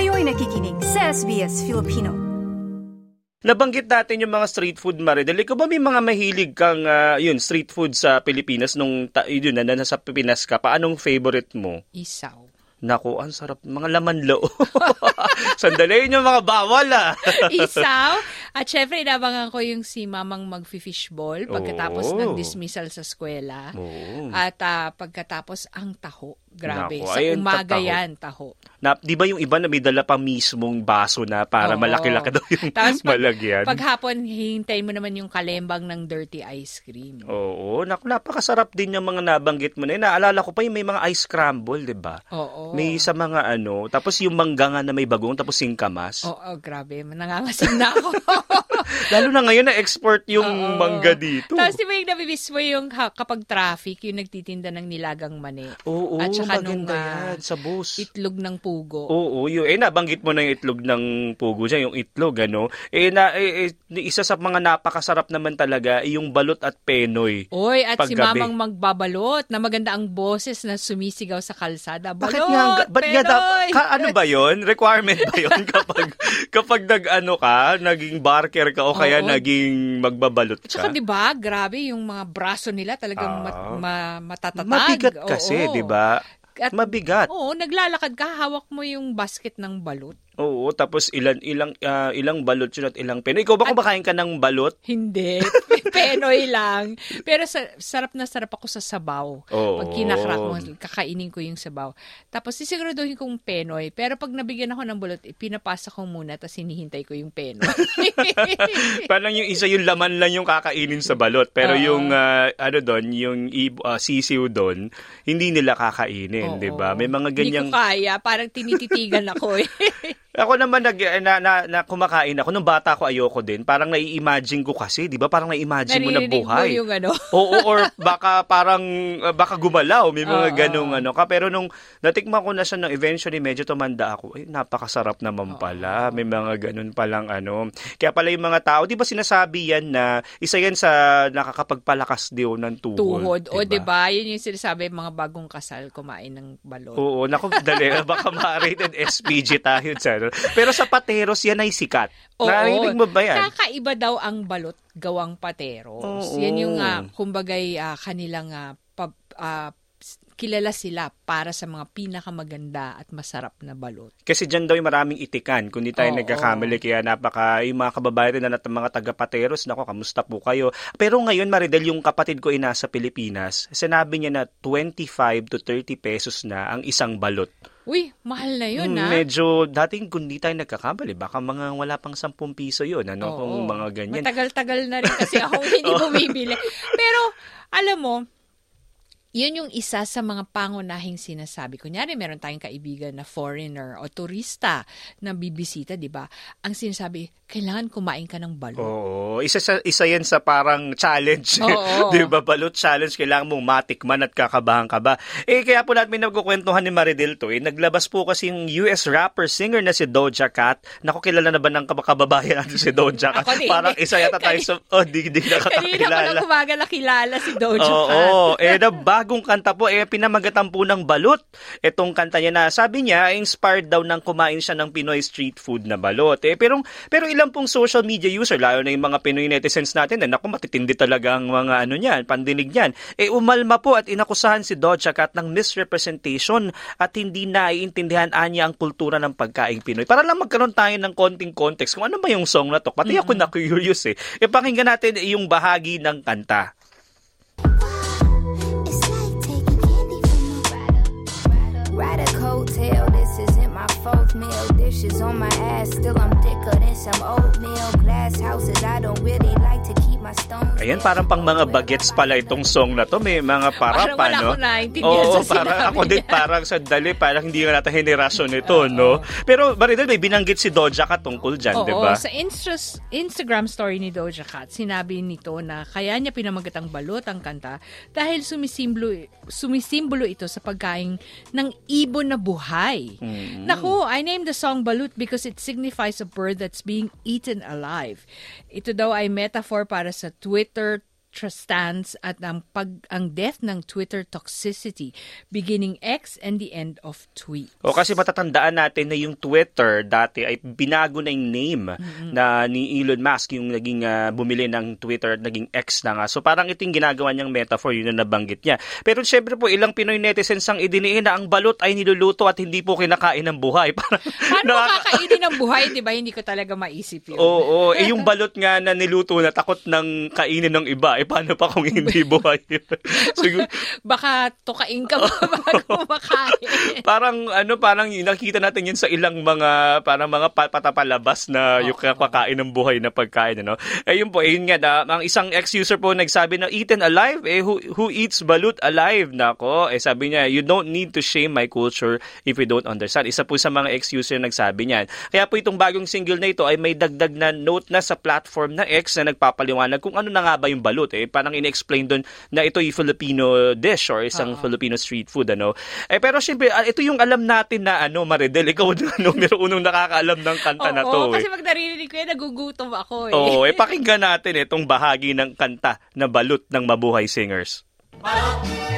Kayo'y nakikinig sa SBS Filipino. Nabanggit natin yung mga street food, Maridel. Ikaw ba may mga mahilig kang uh, yun, street food sa Pilipinas nung ta- yun, na nasa Pilipinas ka? Paanong favorite mo? Isaw. Naku, ang sarap. Mga laman loob. Sandali yun yung mga bawal ah. Isaw. At syempre, inabangan ko yung si mamang mag-fishball pagkatapos Oh. ng dismissal sa eskwela. Oo. At ah, pagkatapos ang taho. Grabe. Naku, sa ayun, umaga taho. yan, taho. Na, di ba yung iba na may dala pa mismong baso na para Oo. malaki-laki daw yung Tapos pag, malagyan? paghapon, hihintayin mo naman yung kalembang ng dirty ice cream. Oo, naku, napakasarap din yung mga nabanggit mo na yun. Naalala ko pa yung may mga ice scramble, di ba? Oo. May sa mga ano, tapos yung mangga nga na may bagong, tapos singkamas. Oo, grabe. Nangangasim na ako. Lalo na ngayon na-export yung Oo. mangga dito. Tapos di ba yung nabibis mo yung ha, kapag traffic, yung nagtitinda ng nilagang mani. Oo, At saka nung, maganda ah, yan, sa bus. Itlog ng pugo. Oo, yun. Eh, nabanggit mo na yung itlog ng pugo dyan, yung itlog, ano. Eh, na, eh, eh, isa sa mga napakasarap naman talaga, eh, yung balot at penoy. Oy, at si Paggabi. Mamang magbabalot na maganda ang boses na sumisigaw sa kalsada. Balot, Bakit nga, ba't nga Penoy! ka, ano ba yon Requirement ba yon kapag, kapag nag, ano ka, naging barker ka o kaya Oo. naging magbabalot ka? di ba, grabe yung mga braso nila talagang Ah. mat, ma- matatatag. Mabigat kasi, Oo. di ba? At- Mabigat. Oo, naglalakad ka, hawak mo yung basket ng balot. Oo, tapos ilan ilang ah, ilang balot yun at ilang penoy. Ikaw ba kumakain ka ng balot? Hindi. Penoy lang. Pero sa, sarap na sarap ako sa sabaw. Oo. Pag kinakrak mo, kakainin ko yung sabaw. Tapos sisiguraduhin kong penoy. Pero pag nabigyan ako ng bulot, eh, pinapasa ko muna tapos hinihintay ko yung penoy. Parang yung isa yung laman lang yung kakainin sa balot. Pero Oo. yung ah, ano doon, yung ah, sisiw doon, hindi nila kakainin. 'di ba? May mga Hindi ganyang ko kaya. Parang tinititigan ako eh. Ako naman nag na, na, na kumakain ako nung bata ko ayoko din. Parang nai-imagine ko kasi, 'di ba? Parang nai-imagine mo na Naririnig mo buhay. yung ano. Oo, or baka parang uh, baka gumalaw, may mga Oo. ganung ano ka. Pero nung natikman ko na siya nang eventually medyo tumanda ako, eh napakasarap naman pala. May mga ganun palang ano. Kaya pala yung mga tao, 'di ba sinasabi yan na isa yan sa nakakapagpalakas daw ng tuhod. Tuhod. O, di ba? Yun yung sinasabi, mga bagong kasal kumain ng balot. Oo, naku, dali. Baka ma-rated SPG tayo dyan. Pero sa pateros, yan ay sikat. Oo. Narinig mo ba yan? Kakaiba daw ang balot gawang pateros. Oo. Yan yung uh, kumbagay ah, kanilang ah, pab- s- kilala sila para sa mga pinakamaganda at masarap na balot. Kasi dyan daw yung maraming itikan. Kung di tayo Oo. nagkakamali, kaya napaka, yung mga kababayan na mga taga-pateros, nako, kamusta po kayo? Pero ngayon, Maridel, yung kapatid ko ay nasa Pilipinas, sinabi niya na 25 to 30 pesos na ang isang balot. Uy, mahal na yun, Hmm, ah. medyo, dating kung di tayo nagkakamali, baka mga wala pang 10 piso yun, ano, Oo. kung mga ganyan. Matagal-tagal na rin kasi ako hindi bumibili. Pero, alam mo, yun yung isa sa mga pangunahing sinasabi. Kunyari, meron tayong kaibigan na foreigner o turista na bibisita, di ba? Ang sinasabi, kailangan kumain ka ng balot. Oo, isa sa isa 'yan sa parang challenge. Oo. 'Di ba? Balot challenge kailangan mong matikman at kakabahan ka ba. Eh kaya po natin may nagkukwentuhan ni Maridel to. Eh, naglabas po kasi yung US rapper singer na si Doja Cat. Naku, kilala na ba ng kababayan natin si Doja Cat? Ako parang isa yata tayo sa oh, di, di Kanina ko nakakakilala. lang umaga nakilala si Doja Oo, Cat. eh na bagong kanta po eh pinamagatan po ng balot. Itong kanta niya na sabi niya inspired daw ng kumain siya ng Pinoy street food na balot. Eh pero pero ilang pong social media user lalo na yung mga Pinoy netizens natin na naku matitindi talaga ang mga ano niyan, pandinig niyan. Eh umalma po at inakusahan si Doja Cat ng misrepresentation at hindi naiintindihan anya ang kultura ng pagkaing Pinoy. Para lang magkaroon tayo ng konting context kung ano ba yung song na to. Pati ako na curious eh. E pakinggan natin yung bahagi ng kanta. Meal. Dishes on my ass, still I'm thicker than some oatmeal. Glass houses, I don't really like to keep. Ayan, parang pang mga bagets pala itong song na to. May mga para Parang pa, no? Oo, sa parang ako din, parang sandali, parang hindi nga natin henerasyon nito, no? Pero, Maridel, may binanggit si Doja Cat tungkol dyan, di ba? sa Insta- Instagram story ni Doja Cat, sinabi nito na kaya niya pinamagat ang balot ang kanta dahil sumisimbolo, sumisimbolo ito sa pagkain ng ibon na buhay. Mm. Naku, I named the song Balut because it signifies a bird that's being eaten alive. Ito daw ay metaphor para sa Twitter stance at ang pag ang death ng Twitter toxicity, beginning X and the end of tweets. O kasi matatandaan natin na yung Twitter dati ay binago na yung name na ni Elon Musk yung naging ah, bumili ng Twitter at naging X na nga. So parang ito yung ginagawa niyang metaphor, yun na nabanggit niya. Pero syempre po, ilang Pinoy netizens ang idiniin na ang balot ay niluluto at hindi po kinakain ng buhay. Parang Paano nakaka- makakainin ng buhay, di ba? Hindi ko talaga maisip yun. Oo, eh yung balot nga na niluto na takot ng kainin ng iba, eh paano pa kung hindi buhay? Siguro, Baka tukain ka pa bago makain. parang ano, parang nakita natin yun sa ilang mga parang mga pa- patapalabas na yung kakain ng buhay na pagkain, ano. Eh yun po, eh, yun nga, na, ang isang ex-user po nagsabi na eaten alive, eh who, who eats balut alive? Nako, eh sabi niya, you don't need to shame my culture if you don't understand. Isa po sa mga ex-user nagsabi niyan. Kaya po itong bagong single na ito ay may dagdag na note na sa platform na X na nagpapaliwanag kung ano na nga ba yung balut. Eh, parang in-explain doon na ito yung Filipino dish or isang Filipino street food. ano Eh, pero syempre, ah, ito yung alam natin na ano, Maridel, ikaw na numero unong nakakaalam ng kanta na to. Oo, eh. kasi pag naririnig ko yan, nagugutom ako eh. Oo, eh pakinggan natin itong bahagi ng kanta na balot ng Mabuhay Singers. sapagkat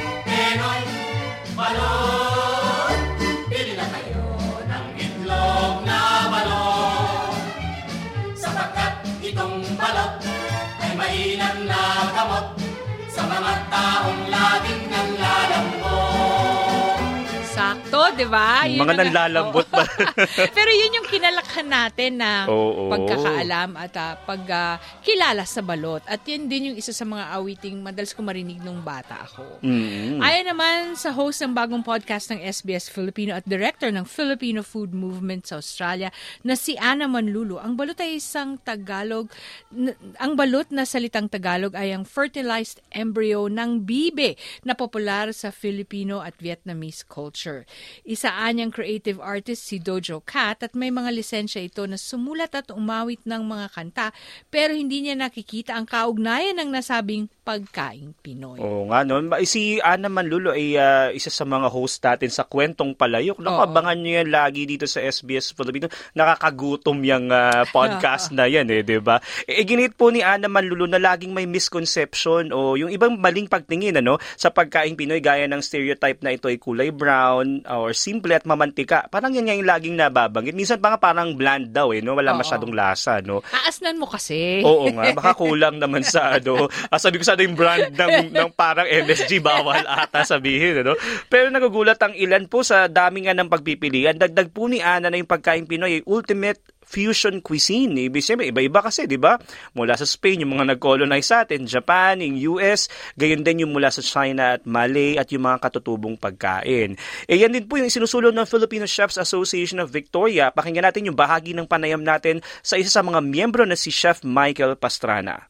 di ba? Yun Mga nanlalambot ba? Pero yun yung kinalakhan natin na Oo. pagkakaalam at ah, pagkilala sa balot. At yun din yung isa sa mga awiting madalas ko marinig nung bata ako. Mm. Ayon naman sa host ng bagong podcast ng SBS Filipino at director ng Filipino Food Movement sa Australia na si Ana Manlulu, ang balot ay isang Tagalog, n- ang balot na salitang Tagalog ay ang fertilized embryo ng bibe na popular sa Filipino at Vietnamese culture. Isa anyang creative artist si Dojo Cat at may mga lisensya ito na sumulat at umawit ng mga kanta pero hindi niya nakikita ang kaugnayan ng nasabing pagkaing Pinoy. Oo nga, no? Ma- Si Ana Manlulo ay ah, isa sa mga host natin sa Kwentong Palayok. Naku, abangan nyo yan lagi dito sa SBS Filipino. Nakakagutom yung ah, podcast na yan, eh, di ba? E, ginit po ni Ana Manlulo na laging may misconception o yung ibang maling pagtingin ano, sa pagkaing Pinoy gaya ng stereotype na ito ay kulay brown or simple at mamantika. Parang yan nga yung laging nababanggit. Minsan pa nga parang bland daw, eh, no? Wala Oo. masyadong lasa, no? Aasnan mo kasi. Oo nga, baka kulang naman sa ano. Ah, sabi ko sana yung brand ng, ng parang MSG, bawal ata sabihin. Ano? Pero nagugulat ang ilan po sa dami nga ng pagpipilian. Dagdag po ni Ana na yung pagkain Pinoy ultimate fusion cuisine. Ibig sabihin, iba-iba kasi, di ba? Mula sa Spain, yung mga nag-colonize sa atin, Japan, yung US, gayon din yung mula sa China at Malay at yung mga katutubong pagkain. Eh, yan din po yung sinusulong ng Filipino Chefs Association of Victoria. Pakinggan natin yung bahagi ng panayam natin sa isa sa mga miyembro na si Chef Michael Pastrana.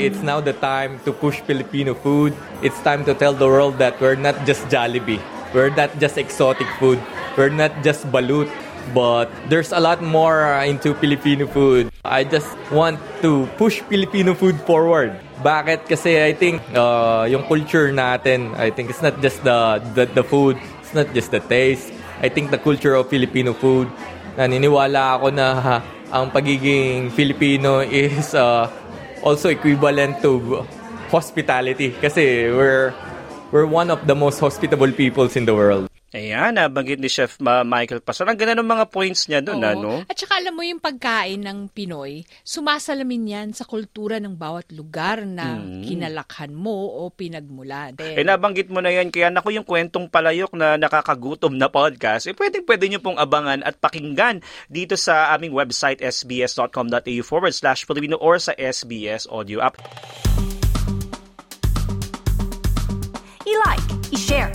It's now the time to push Filipino food. It's time to tell the world that we're not just Jollibee. We're not just exotic food. We're not just balut. But there's a lot more uh, into Filipino food. I just want to push Filipino food forward. Bakit? Kasi I think uh, yung culture natin, I think it's not just the, the, the food. It's not just the taste. I think the culture of Filipino food, naniniwala ako na ha, ang pagiging Filipino is uh, also equivalent to hospitality kasi we're we're one of the most hospitable peoples in the world. Ayan, nabanggit ni Chef Ma- Michael Pastrana. Ang ganda ng mga points niya doon, Oo. ano? At saka alam mo yung pagkain ng Pinoy, sumasalamin yan sa kultura ng bawat lugar na kinalakhan mo o pinagmulan. Eh, nabanggit mo na yan, kaya naku yung kwentong palayok na nakakagutom na podcast, eh, pwede, pwede nyo pong abangan at pakinggan dito sa aming website, sbs.com.au forward slash Filipino or sa SBS audio app. I-like, i-share,